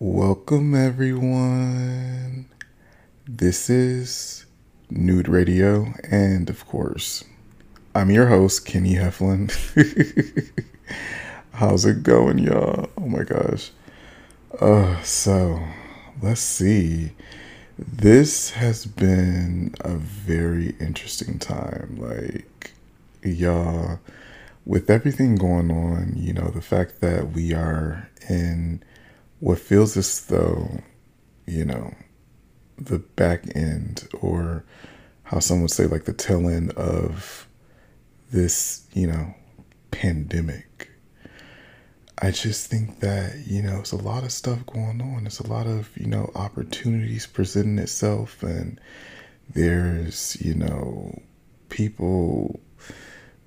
Welcome, everyone. This is Nude Radio, and of course, I'm your host, Kenny Heflin. How's it going, y'all? Oh my gosh. Uh, so let's see. This has been a very interesting time. Like, y'all, with everything going on, you know, the fact that we are in what feels as though, you know, the back end or how some would say like the tail end of this, you know, pandemic. I just think that, you know, it's a lot of stuff going on. It's a lot of, you know, opportunities presenting itself and there's, you know, people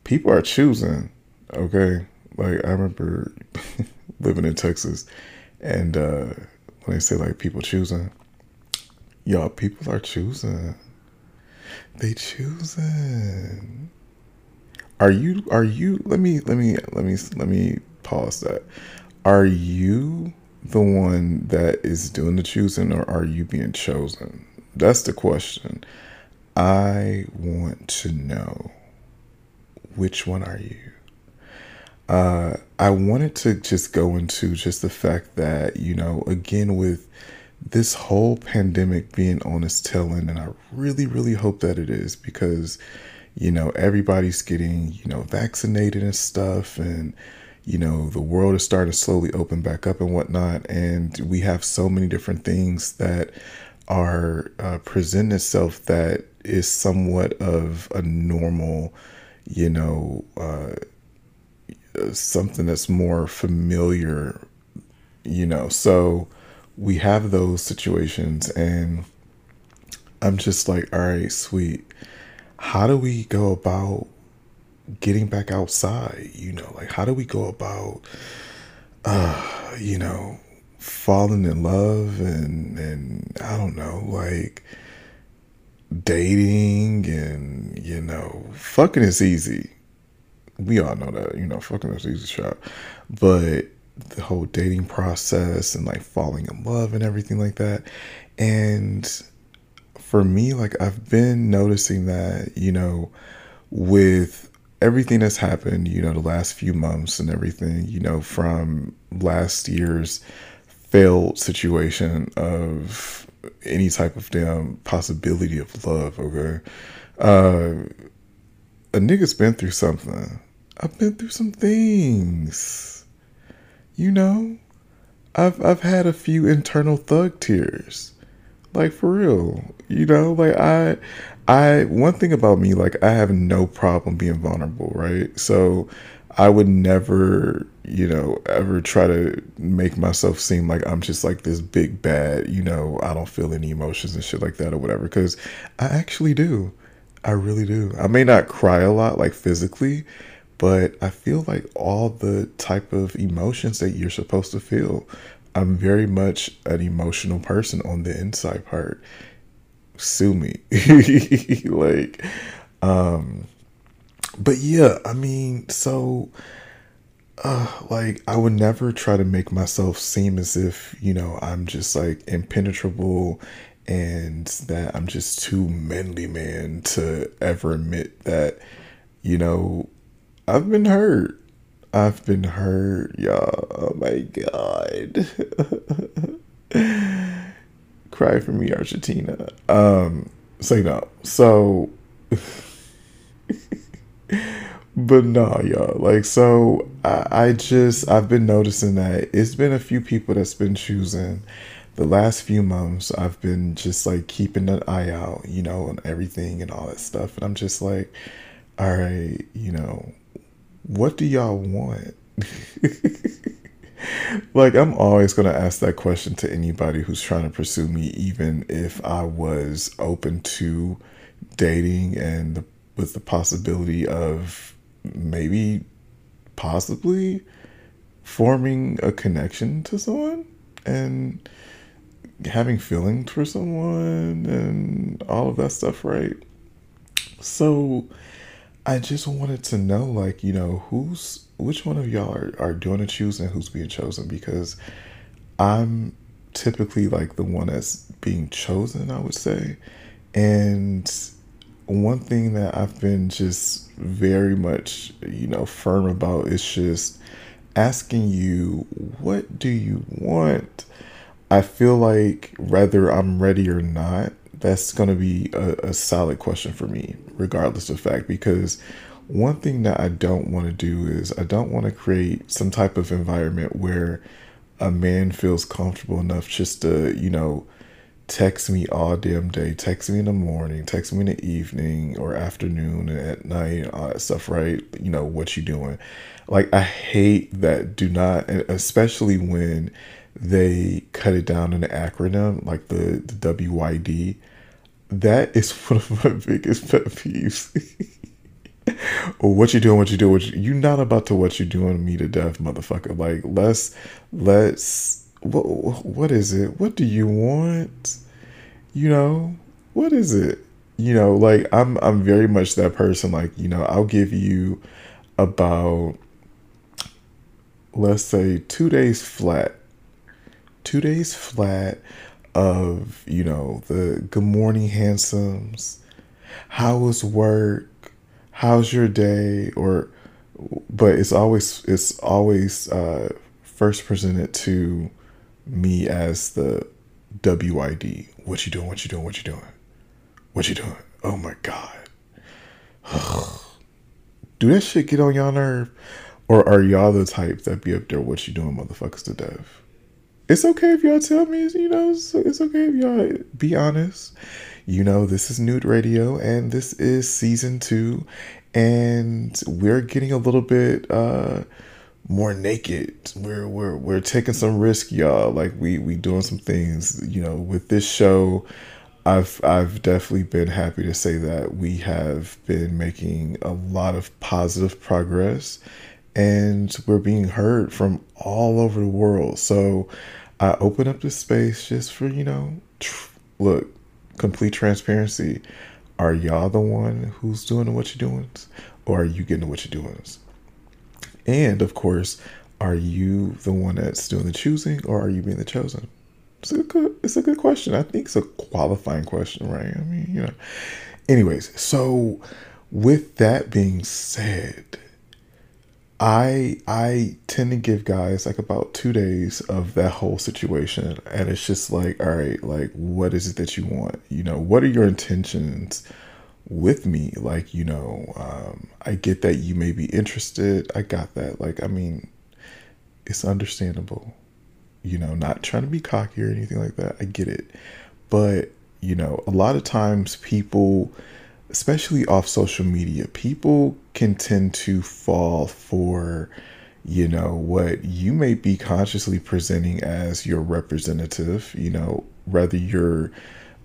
people are choosing, okay? Like I remember living in Texas and uh, when they say like people choosing, y'all, people are choosing. They choosing. Are you? Are you? Let me. Let me. Let me. Let me pause that. Are you the one that is doing the choosing, or are you being chosen? That's the question. I want to know. Which one are you? uh, I wanted to just go into just the fact that, you know, again, with this whole pandemic being on its tail end, and I really, really hope that it is because, you know, everybody's getting, you know, vaccinated and stuff, and, you know, the world is starting to slowly open back up and whatnot. And we have so many different things that are uh, presenting itself that is somewhat of a normal, you know, uh, something that's more familiar, you know. So we have those situations, and I'm just like, all right, sweet. How do we go about getting back outside? You know, like, how do we go about, uh, you know, falling in love and, and I don't know, like, dating and, you know, fucking is easy we all know that, you know, fucking is easy shot. But the whole dating process and like falling in love and everything like that. And for me, like I've been noticing that, you know, with everything that's happened, you know, the last few months and everything, you know, from last year's failed situation of any type of damn possibility of love, okay? Uh a nigga's been through something. I've been through some things. You know, I've I've had a few internal thug tears. Like for real. You know, like I I one thing about me like I have no problem being vulnerable, right? So I would never, you know, ever try to make myself seem like I'm just like this big bad, you know, I don't feel any emotions and shit like that or whatever cuz I actually do. I really do. I may not cry a lot like physically, but I feel like all the type of emotions that you're supposed to feel. I'm very much an emotional person on the inside part. Sue me. like um but yeah, I mean, so uh like I would never try to make myself seem as if, you know, I'm just like impenetrable and that I'm just too manly man to ever admit that, you know, I've been hurt. I've been hurt, y'all. Oh my god. Cry for me, Argentina. Um, say no. So but no, y'all. Like so I, I just I've been noticing that it's been a few people that's been choosing the last few months I've been just like keeping an eye out, you know, on everything and all that stuff. And I'm just like, all right, you know, what do y'all want? like I'm always going to ask that question to anybody who's trying to pursue me even if I was open to dating and the, with the possibility of maybe possibly forming a connection to someone and having feelings for someone and all of that stuff, right? So I just wanted to know, like, you know, who's which one of y'all are, are doing the choosing, who's being chosen? Because I'm typically like the one that's being chosen, I would say. And one thing that I've been just very much, you know, firm about is just asking you, what do you want? I feel like whether I'm ready or not, that's going to be a, a solid question for me, regardless of fact, because one thing that I don't want to do is I don't want to create some type of environment where a man feels comfortable enough just to, you know, text me all damn day, text me in the morning, text me in the evening or afternoon and at night and all that stuff, right? You know, what you doing. Like I hate that do not especially when they cut it down in an acronym like the, the WYD. That is one of my biggest pet peeves. what you doing? What you doing? What you, you not about to what you doing me to death, motherfucker. Like let's let's what what is it? What do you want? You know what is it? You know, like I'm I'm very much that person. Like you know, I'll give you about let's say two days flat two days flat of, you know, the good morning handsomes. How was work? How's your day? Or, but it's always, it's always uh, first presented to me as the WID. What you doing? What you doing? What you doing? What you doing? Oh my God. Do that shit get on y'all nerve? Or are y'all the type that be up there, what you doing, motherfuckers to death? It's okay if y'all tell me, you know, it's, it's okay if y'all be honest. You know, this is Nude Radio and this is season two, and we're getting a little bit uh more naked. We're we're we're taking some risk, y'all. Like we we doing some things, you know, with this show. I've I've definitely been happy to say that we have been making a lot of positive progress and we're being heard from all over the world. So I open up this space just for, you know, look, complete transparency. Are y'all the one who's doing what you're doing? Or are you getting what you're doing? And of course, are you the one that's doing the choosing or are you being the chosen? It's a good, it's a good question. I think it's a qualifying question, right? I mean, you know. Anyways, so with that being said, I I tend to give guys like about two days of that whole situation, and it's just like, all right, like what is it that you want? You know, what are your intentions with me? Like, you know, um, I get that you may be interested. I got that. Like, I mean, it's understandable. You know, not trying to be cocky or anything like that. I get it, but you know, a lot of times people especially off social media, people can tend to fall for, you know, what you may be consciously presenting as your representative, you know, whether you're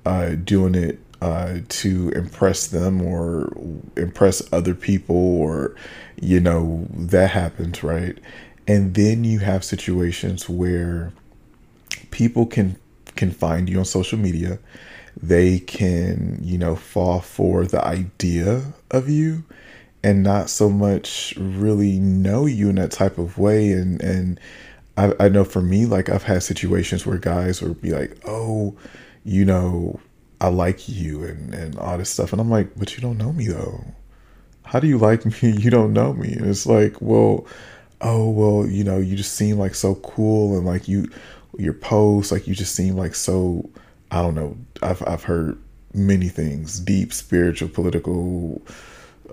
uh, doing it uh, to impress them or impress other people or, you know, that happens, right? And then you have situations where people can can find you on social media they can, you know, fall for the idea of you and not so much really know you in that type of way. And, and I, I know for me, like I've had situations where guys would be like, oh, you know, I like you and, and all this stuff. And I'm like, but you don't know me though. How do you like me? You don't know me. And it's like, well, oh, well, you know, you just seem like so cool and like you, your posts, like you just seem like so I don't know. I've I've heard many things, deep, spiritual, political,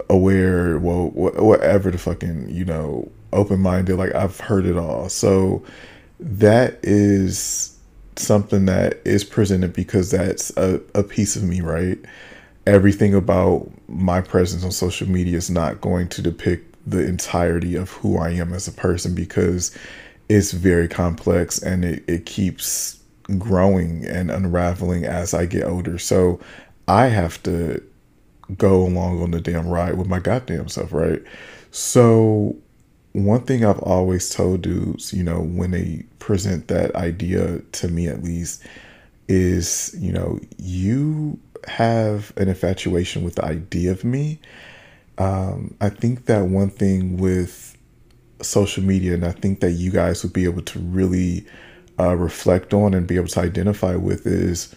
aware, well, whatever the fucking you know, open minded. Like I've heard it all. So that is something that is presented because that's a, a piece of me, right? Everything about my presence on social media is not going to depict the entirety of who I am as a person because it's very complex and it, it keeps growing and unraveling as I get older. So I have to go along on the damn ride with my goddamn self, right? So one thing I've always told dudes, you know, when they present that idea to me at least, is, you know, you have an infatuation with the idea of me. Um, I think that one thing with social media, and I think that you guys would be able to really uh, reflect on and be able to identify with, is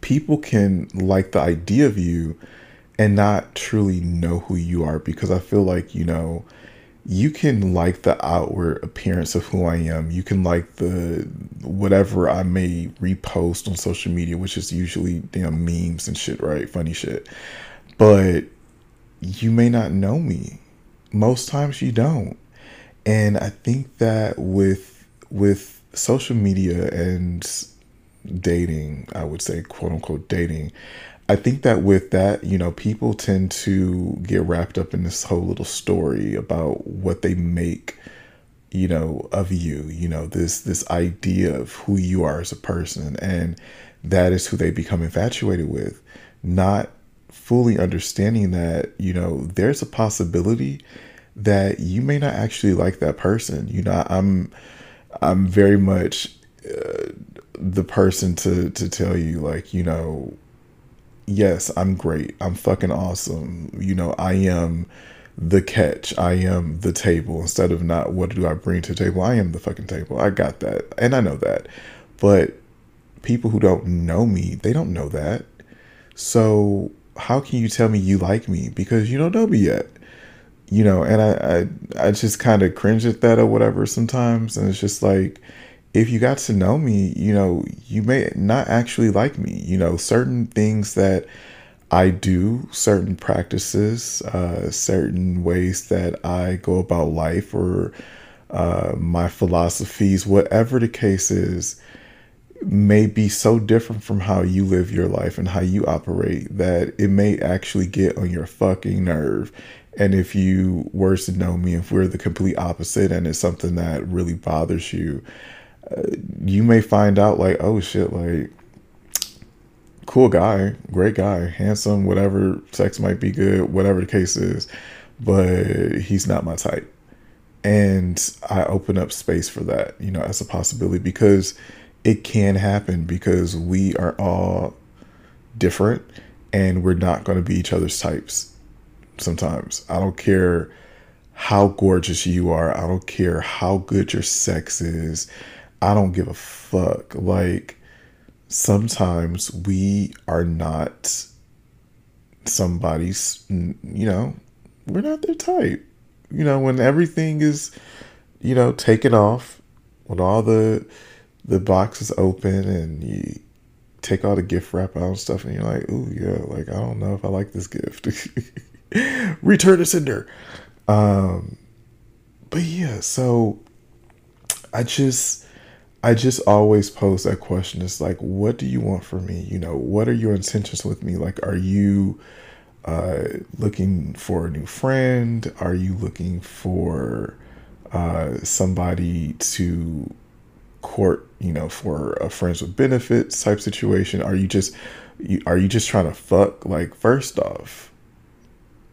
people can like the idea of you and not truly know who you are because I feel like, you know, you can like the outward appearance of who I am. You can like the whatever I may repost on social media, which is usually damn memes and shit, right? Funny shit. But you may not know me. Most times you don't. And I think that with with social media and dating, I would say quote unquote dating, I think that with that, you know, people tend to get wrapped up in this whole little story about what they make, you know, of you, you know, this this idea of who you are as a person and that is who they become infatuated with, not fully understanding that, you know, there's a possibility that you may not actually like that person. You know, I'm I'm very much uh, the person to to tell you like, you know, yes, I'm great. I'm fucking awesome. You know, I am the catch. I am the table instead of not what do I bring to the table. I am the fucking table. I got that. And I know that. But people who don't know me, they don't know that. So how can you tell me you like me because you don't know me yet? You know, and I I, I just kind of cringe at that or whatever sometimes and it's just like if you got to know me, you know, you may not actually like me. You know, certain things that I do, certain practices, uh, certain ways that I go about life, or uh, my philosophies, whatever the case is, may be so different from how you live your life and how you operate that it may actually get on your fucking nerve. And if you were to know me, if we're the complete opposite and it's something that really bothers you, uh, you may find out like, oh shit, like cool guy, great guy, handsome, whatever, sex might be good, whatever the case is, but he's not my type. And I open up space for that, you know, as a possibility because it can happen because we are all different and we're not going to be each other's types sometimes. I don't care how gorgeous you are, I don't care how good your sex is. I don't give a fuck. Like, sometimes we are not somebody's, you know, we're not their type. You know, when everything is, you know, taken off, when all the the boxes open and you take all the gift wrap out and stuff, and you're like, oh yeah, like I don't know if I like this gift. Return to sender. Um, but yeah, so I just I just always pose that question. It's like, what do you want from me? You know, what are your intentions with me? Like, are you uh, looking for a new friend? Are you looking for uh, somebody to court? You know, for a friends with benefits type situation? Are you just you, are you just trying to fuck? Like, first off,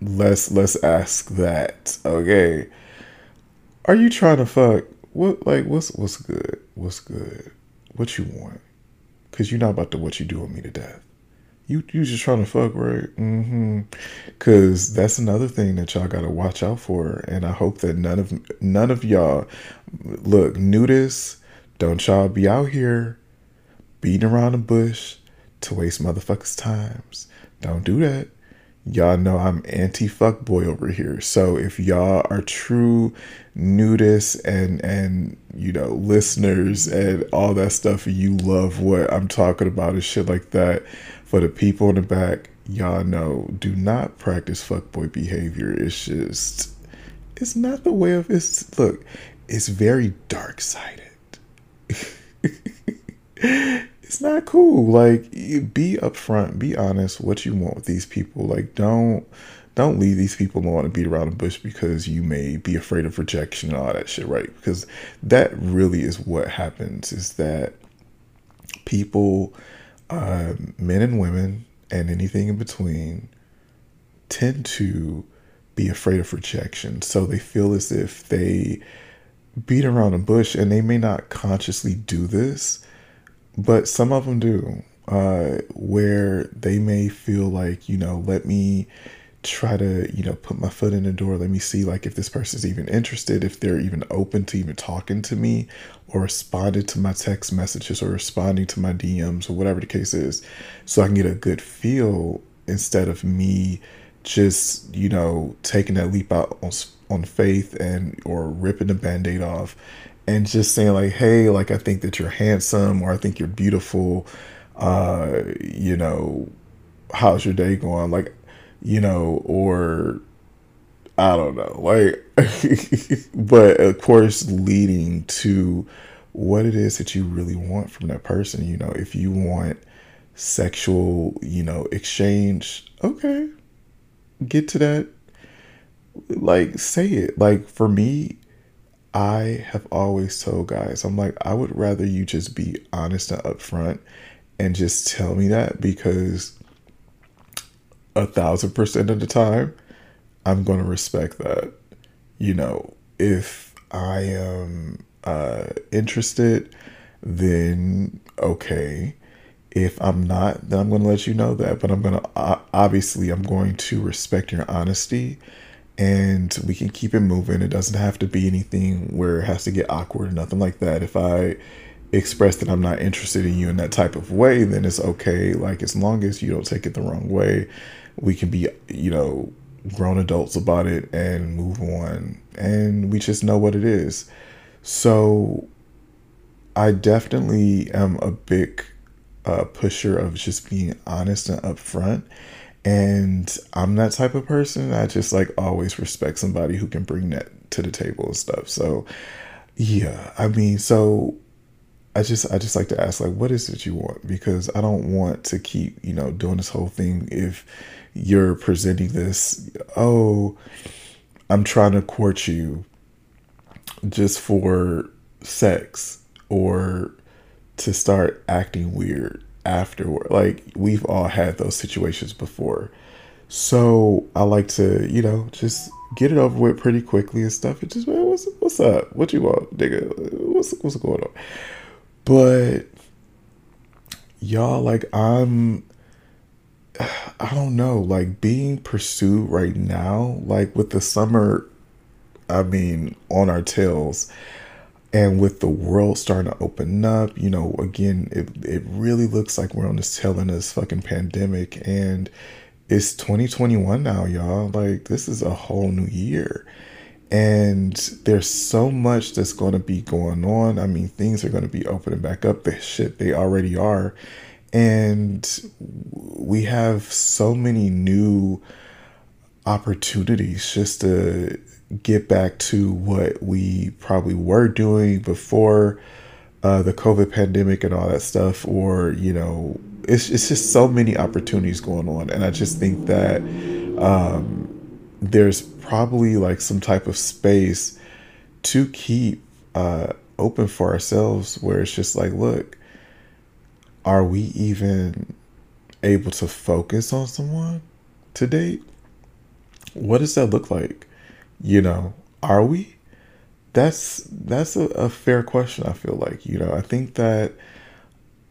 let's let's ask that. Okay, are you trying to fuck? what like what's what's good? What's good? What you want? Cause you're not about to what you doing me to death. You you just trying to fuck, right? Mm-hmm. Cause that's another thing that y'all gotta watch out for. And I hope that none of none of y'all look nudists. Don't y'all be out here beating around the bush to waste motherfuckers' times. Don't do that y'all know I'm anti fuck boy over here. So if y'all are true nudists and and you know listeners and all that stuff, you love what I'm talking about and shit like that, for the people in the back, y'all know do not practice fuck boy behavior. It's just it's not the way of it's look. It's very dark sided. it's not cool. Like, be upfront, be honest. What you want with these people. Like, don't don't leave these people alone and beat around the bush because you may be afraid of rejection and all that shit, right? Because that really is what happens. Is that people, uh, men and women, and anything in between, tend to be afraid of rejection. So they feel as if they beat around the bush, and they may not consciously do this but some of them do. uh, where they may feel like, you know, let me try to, you know, put my foot in the door. Let me see, like, if this person's even interested, if they're even open to even talking to me or responding to my text messages or responding to my DMs or whatever the case is. So I can get a good feel instead of me just, you know, taking that leap out on, on faith and or ripping the band aid off and just saying, like, hey, like, I think that you're handsome or I think you're beautiful uh, you know, how's your day going? Like, you know, or I don't know, like, but of course, leading to what it is that you really want from that person. You know, if you want sexual, you know, exchange, okay, get to that. Like, say it. Like, for me, I have always told guys, I'm like, I would rather you just be honest and upfront and just tell me that because a thousand percent of the time, I'm going to respect that. You know, if I am uh, interested, then okay. If I'm not, then I'm going to let you know that. But I'm going to, obviously, I'm going to respect your honesty and we can keep it moving. It doesn't have to be anything where it has to get awkward or nothing like that. If I express that I'm not interested in you in that type of way, then it's okay. Like as long as you don't take it the wrong way, we can be, you know, grown adults about it and move on. And we just know what it is. So I definitely am a big uh, pusher of just being honest and upfront. And I'm that type of person. I just like always respect somebody who can bring that to the table and stuff. So, yeah, I mean, so I just I just like to ask like what is it you want because I don't want to keep you know doing this whole thing if you're presenting this oh I'm trying to court you just for sex or to start acting weird afterward like we've all had those situations before. So I like to you know just get it over with pretty quickly and stuff and just man what's what's up? What you want nigga? What's what's going on? But y'all, like I'm I don't know, like being pursued right now, like with the summer I mean, on our tails and with the world starting to open up, you know, again, it it really looks like we're on this tail end of this fucking pandemic and it's 2021 now, y'all. Like this is a whole new year and there's so much that's going to be going on. I mean, things are going to be opening back up. The shit they already are, and we have so many new opportunities just to get back to what we probably were doing before uh, the COVID pandemic and all that stuff, or you know, it's it's just so many opportunities going on, and I just think that um, there's probably like some type of space to keep uh, open for ourselves where it's just like, look, are we even able to focus on someone to date? What does that look like? You know, are we? That's that's a, a fair question. I feel like you know. I think that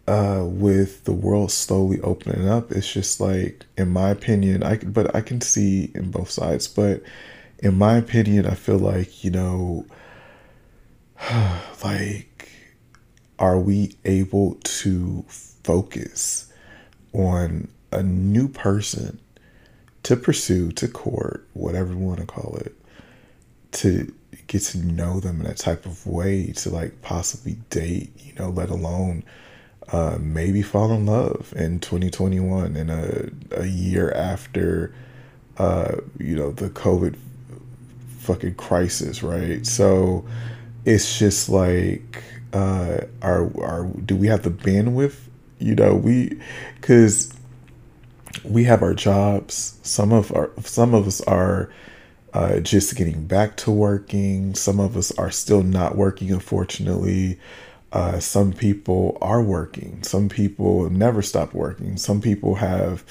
uh, with the world slowly opening up, it's just like, in my opinion, I but I can see in both sides. But in my opinion, I feel like you know, like, are we able to focus on a new person to pursue, to court, whatever you want to call it, to get to know them in that type of way, to like possibly date, you know, let alone uh, maybe fall in love in 2021 in a, a year after uh, you know the covid fucking crisis right? So it's just like uh are are do we have the bandwidth? You know we because we have our jobs. Some of our some of us are uh, just getting back to working some of us are still not working unfortunately uh, some people are working. Some people never stop working. Some people have,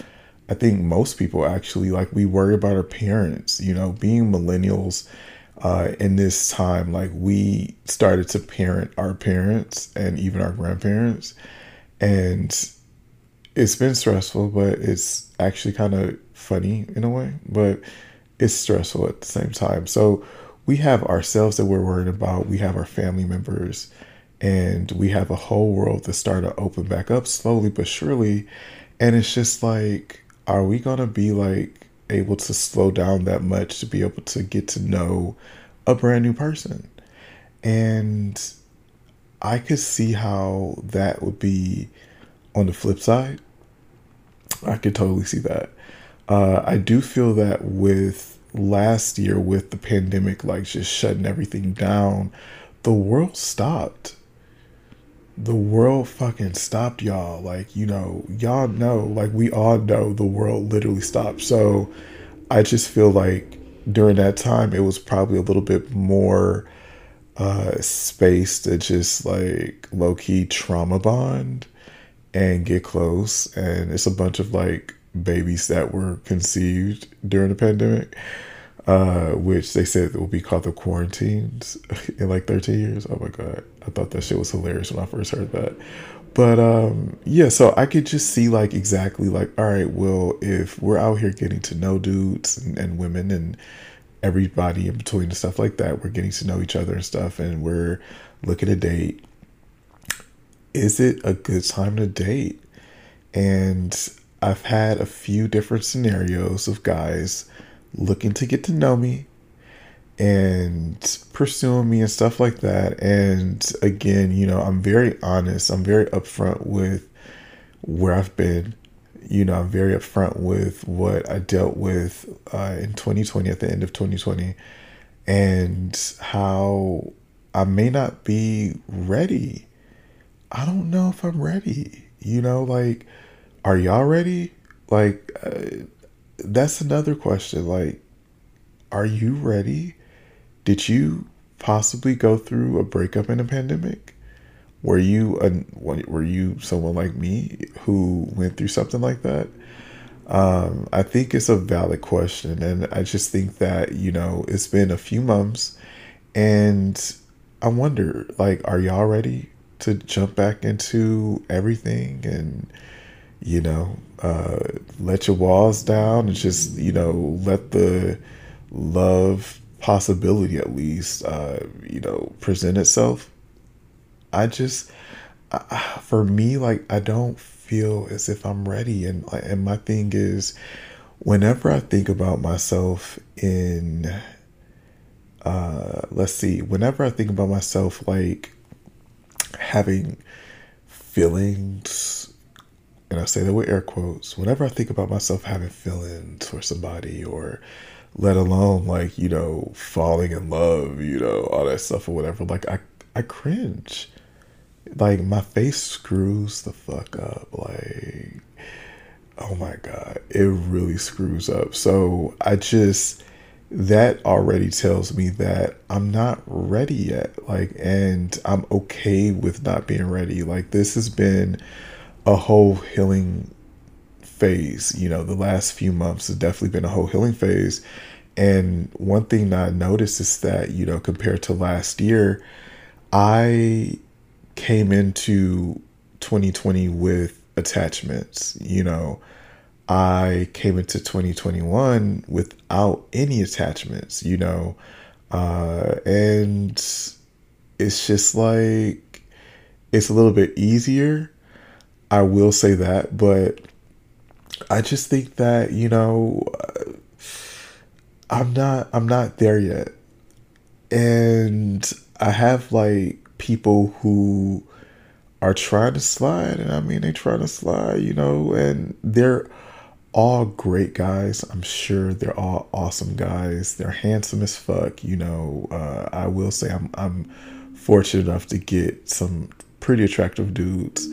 I think most people actually, like we worry about our parents. You know, being millennials uh, in this time, like we started to parent our parents and even our grandparents. And it's been stressful, but it's actually kind of funny in a way, but it's stressful at the same time. So we have ourselves that we're worried about, we have our family members, and we have a whole world that's starting to open back up slowly but surely. And it's just like, are we gonna be like able to slow down that much to be able to get to know a brand new person? And I could see how that would be on the flip side. I could totally see that. Uh, I do feel that with last year, with the pandemic, like just shutting everything down, the world stopped. The world fucking stopped, y'all. Like, you know, y'all know, like, we all know the world literally stopped. So I just feel like during that time, it was probably a little bit more uh, space to just like low key trauma bond and get close. And it's a bunch of like babies that were conceived during the pandemic, uh, which they said will be called the quaranteens in like 13 years. Oh my God. I thought that shit was hilarious when I first heard that. But um, yeah, so I could just see like exactly like, all right, well, if we're out here getting to know dudes and, and women and everybody in between and stuff like that, we're getting to know each other and stuff, and we're looking to date. Is it a good time to date? And I've had a few different scenarios of guys looking to get to know me and pursuing me and stuff like that. And again, you know, I'm very honest, I'm very upfront with where I've been. You know, I'm very upfront with what I dealt with uh, in 2020, at the end of 2020, and how I may not be ready. I don't know if I'm ready. You know, like, are y'all ready? Like, uh, that's another question. Like, are you ready? Did you possibly go through a breakup in a pandemic? Were you a, were you someone like me who went through something like that? Um, I think it's a valid question, and I just think that you know it's been a few months, and I wonder, like, are y'all ready to jump back into everything and you know, uh, let your walls down and just, you know, let the love possibility at least, uh, you know, present itself. I just, I, for me, like, I don't feel as if I'm ready. And, and my thing is, whenever I think about myself in, uh, let's see, whenever I think about myself, like, having feelings and I say that with air quotes, whenever I think about myself having feelings for somebody or let alone like, you know, falling in love, you know, all that stuff or whatever, like I I cringe. Like my face screws the fuck up. Like oh my god, it really screws up. So I just that already tells me that I'm not ready yet. Like and I'm okay with not being ready. Like this has been a whole healing phase. You know, the last few months has definitely been a whole healing phase. And one thing I noticed is that, you know, compared to last year, I came into 2020 with attachments. You know, I came into 2021 without any attachments, you know, uh, and it's just like it's a little bit easier I will say that, but I just think that you know I'm not I'm not there yet, and I have like people who are trying to slide, and I mean they trying to slide, you know, and they're all great guys. I'm sure they're all awesome guys. They're handsome as fuck, you know. Uh, I will say I'm I'm fortunate enough to get some pretty attractive dudes.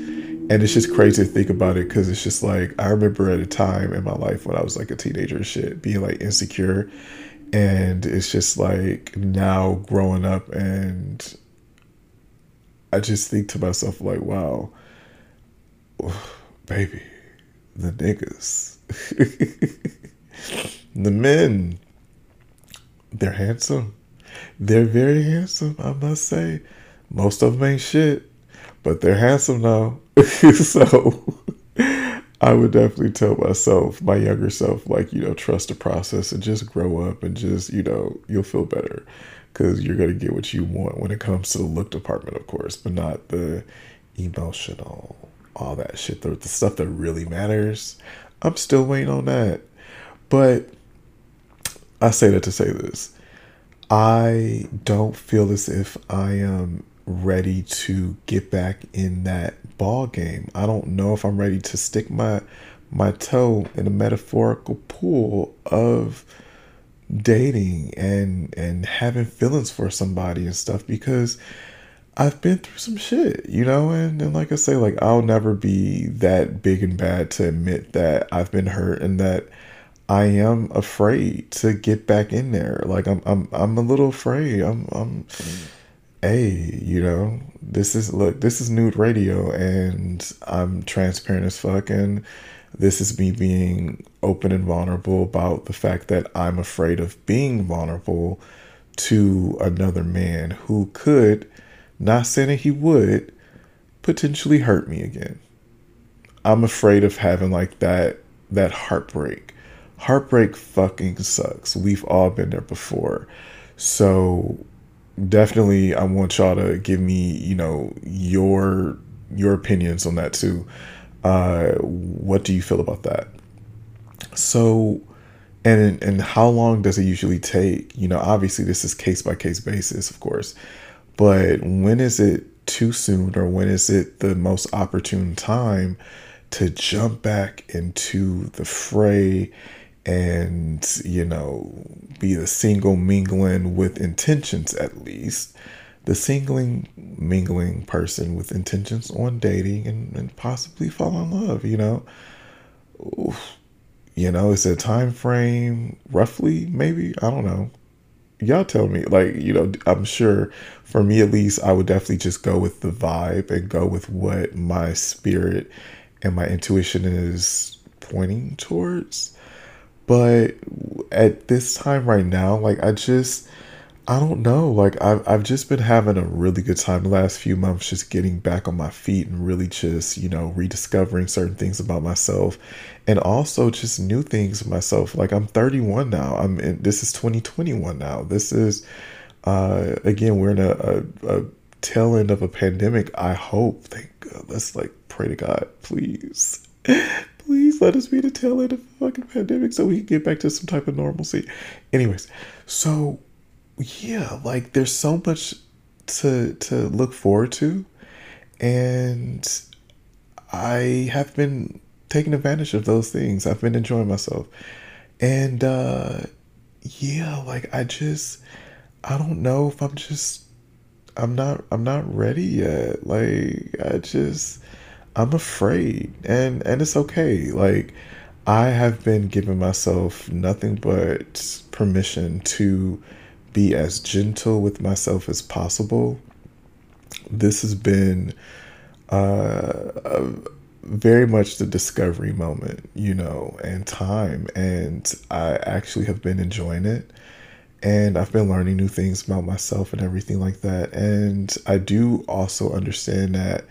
And it's just crazy to think about it because it's just like I remember at a time in my life when I was like a teenager shit being like insecure. And it's just like now growing up and I just think to myself like wow baby the niggas. The men they're handsome. They're very handsome I must say. Most of them ain't shit but they're handsome now. so I would definitely tell myself, my younger self, like, you know, trust the process and just grow up and just, you know, you'll feel better because you're going to get what you want when it comes to the look department, of course, but not the emotional, all that shit, the, the stuff that really matters. I'm still waiting on that. But I say that to say this I don't feel as if I am ready to get back in that ball game. I don't know if I'm ready to stick my my toe in a metaphorical pool of dating and and having feelings for somebody and stuff because I've been through some shit, you know, and, and like I say, like I'll never be that big and bad to admit that I've been hurt and that I am afraid to get back in there. Like I'm I'm I'm a little afraid. I'm I'm mm. Hey, you know, this is look, this is nude radio and I'm transparent as fuck and this is me being open and vulnerable about the fact that I'm afraid of being vulnerable to another man who could, not saying that he would, potentially hurt me again. I'm afraid of having like that that heartbreak. Heartbreak fucking sucks. We've all been there before. So definitely I want y'all to give me, you know, your your opinions on that too. Uh, what do you feel about that? So, and and how long does it usually take? You know, obviously this is case by case basis, of course, but when is it too soon, or when is it the most opportune time to jump back into the fray? And you know, be the single mingling with intentions at least the singling mingling person with intentions on dating and, and possibly fall in love you know? Oof. you know it's a time frame roughly maybe i don't know. Y'all tell me like you know i'm sure for me at least i would definitely just go with the vibe and go with what my spirit and my intuition is pointing towards but at this time right now like i just I don't know. Like I've I've just been having a really good time the last few months, just getting back on my feet and really just you know rediscovering certain things about myself, and also just new things myself. Like I'm 31 now. I'm in, this is 2021 now. This is uh again we're in a, a, a tail end of a pandemic. I hope. Thank God. Let's like pray to God, please. Please let us be the tail end of a fucking pandemic so we can get back to some type of normalcy. Anyways, so yeah, like there's so much to to look forward to and I have been taking advantage of those things. I've been enjoying myself. And uh yeah, like I just I don't know if I'm just I'm not I'm not ready yet. Like I just I'm afraid and and it's okay. Like I have been giving myself nothing but permission to be as gentle with myself as possible. This has been uh, very much the discovery moment, you know, and time. And I actually have been enjoying it. And I've been learning new things about myself and everything like that. And I do also understand that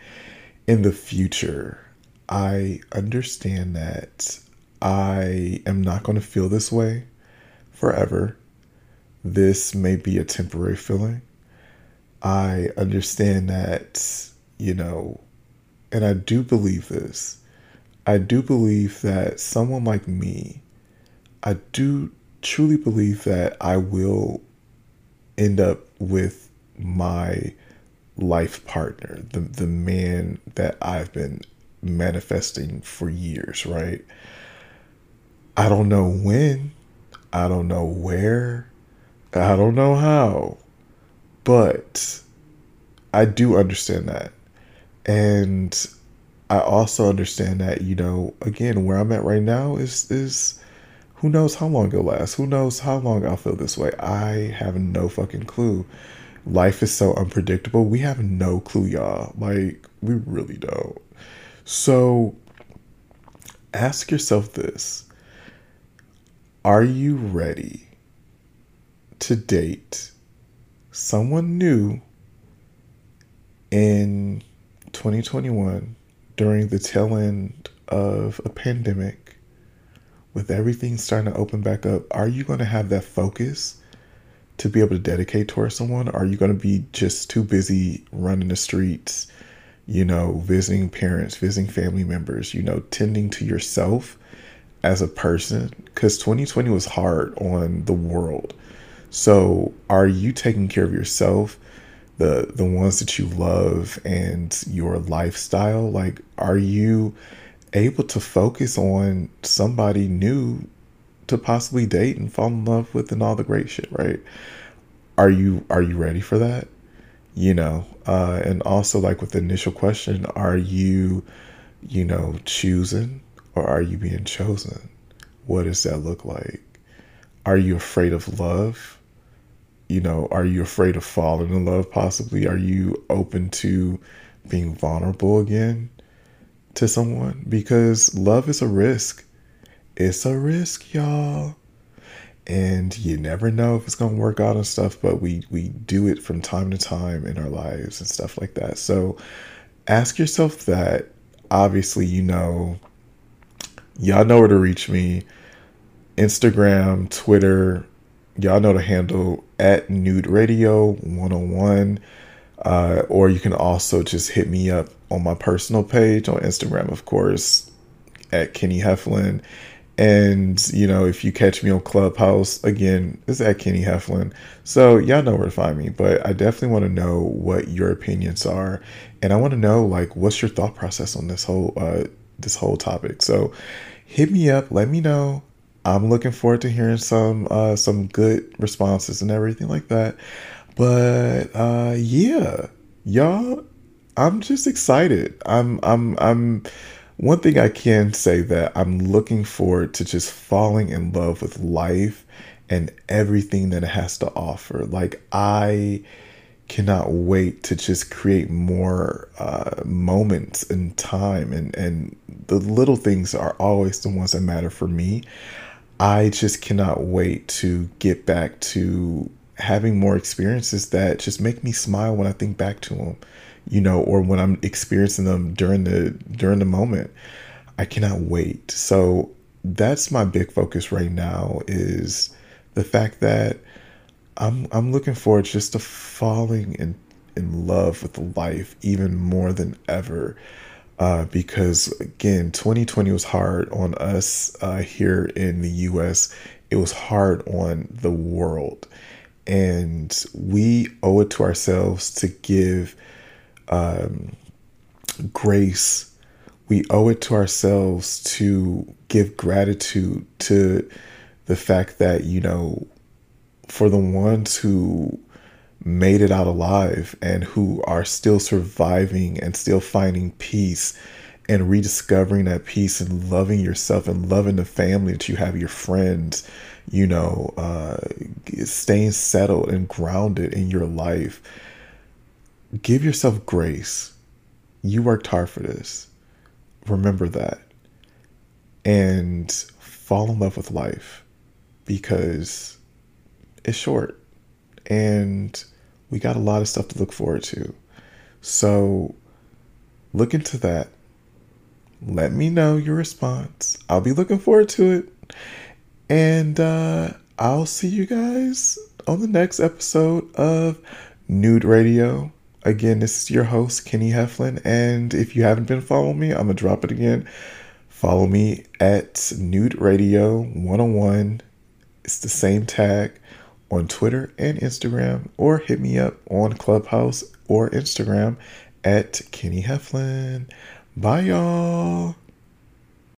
in the future, I understand that I am not going to feel this way forever this may be a temporary feeling. I understand that, you know, and I do believe this. I do believe that someone like me, I do truly believe that I will end up with my life partner, the the man that I've been manifesting for years, right? I don't know when, I don't know where, I don't know how, but I do understand that. And I also understand that, you know, again, where I'm at right now is is who knows how long it'll last? Who knows how long I'll feel this way? I have no fucking clue. Life is so unpredictable. We have no clue, y'all. Like, we really don't. So ask yourself this Are you ready to date someone new in 2021 during the tail end of a pandemic, with everything starting to open back up, are you going to have that focus to be able to dedicate towards someone? Are you going to be just too busy running the streets, you know, visiting parents, visiting family members, you know, tending to yourself as a person? Because 2020 was hard on the world. So, are you taking care of yourself? the the ones that you love and your lifestyle like are you able to focus on somebody new to possibly date and fall in love with and all the great shit right are you are you ready for that you know uh and also like with the initial question are you you know choosing or are you being chosen what does that look like are you afraid of love you know, are you afraid of falling in love possibly? Are you open to being vulnerable again to someone? Because love is a risk. It's a risk, y'all. And you never know if it's gonna work out and stuff, but we we do it from time to time in our lives and stuff like that. So ask yourself that. Obviously, you know, y'all know where to reach me. Instagram, Twitter, y'all know the handle at Nude Radio 101. Uh, or you can also just hit me up on my personal page on Instagram, of course, at Kenny Heflin. And, you know, if you catch me on Clubhouse, again, it's at Kenny Heflin. So y'all know where to find me. But I definitely want to know what your opinions are. And I want to know, like, what's your thought process on this whole, uh, this whole topic. So hit me up, let me know. I'm looking forward to hearing some uh, some good responses and everything like that. But uh, yeah, y'all, I'm just excited. I'm I'm I'm one thing I can say that I'm looking forward to just falling in love with life and everything that it has to offer. Like I cannot wait to just create more uh, moments in time and and the little things are always the ones that matter for me I just cannot wait to get back to having more experiences that just make me smile when I think back to them, you know, or when I'm experiencing them during the during the moment. I cannot wait. So that's my big focus right now is the fact that I'm I'm looking forward just to falling in in love with life even more than ever uh, because again, 2020 was hard on us uh, here in the US. It was hard on the world. And we owe it to ourselves to give um, grace. We owe it to ourselves to give gratitude to the fact that, you know, for the ones who made it out alive and who are still surviving and still finding peace and rediscovering that peace and loving yourself and loving the family that you have, your friends, you know, uh, staying settled and grounded in your life. Give yourself grace. You worked hard for this. Remember that. And fall in love with life because it's short. And we got a lot of stuff to look forward to. So look into that. Let me know your response. I'll be looking forward to it. And uh, I'll see you guys on the next episode of Nude Radio. Again, this is your host, Kenny Heflin. And if you haven't been following me, I'm going to drop it again. Follow me at Nude Radio 101. It's the same tag on Twitter and Instagram, or hit me up on Clubhouse or Instagram at Kenny Heflin. Bye, y'all.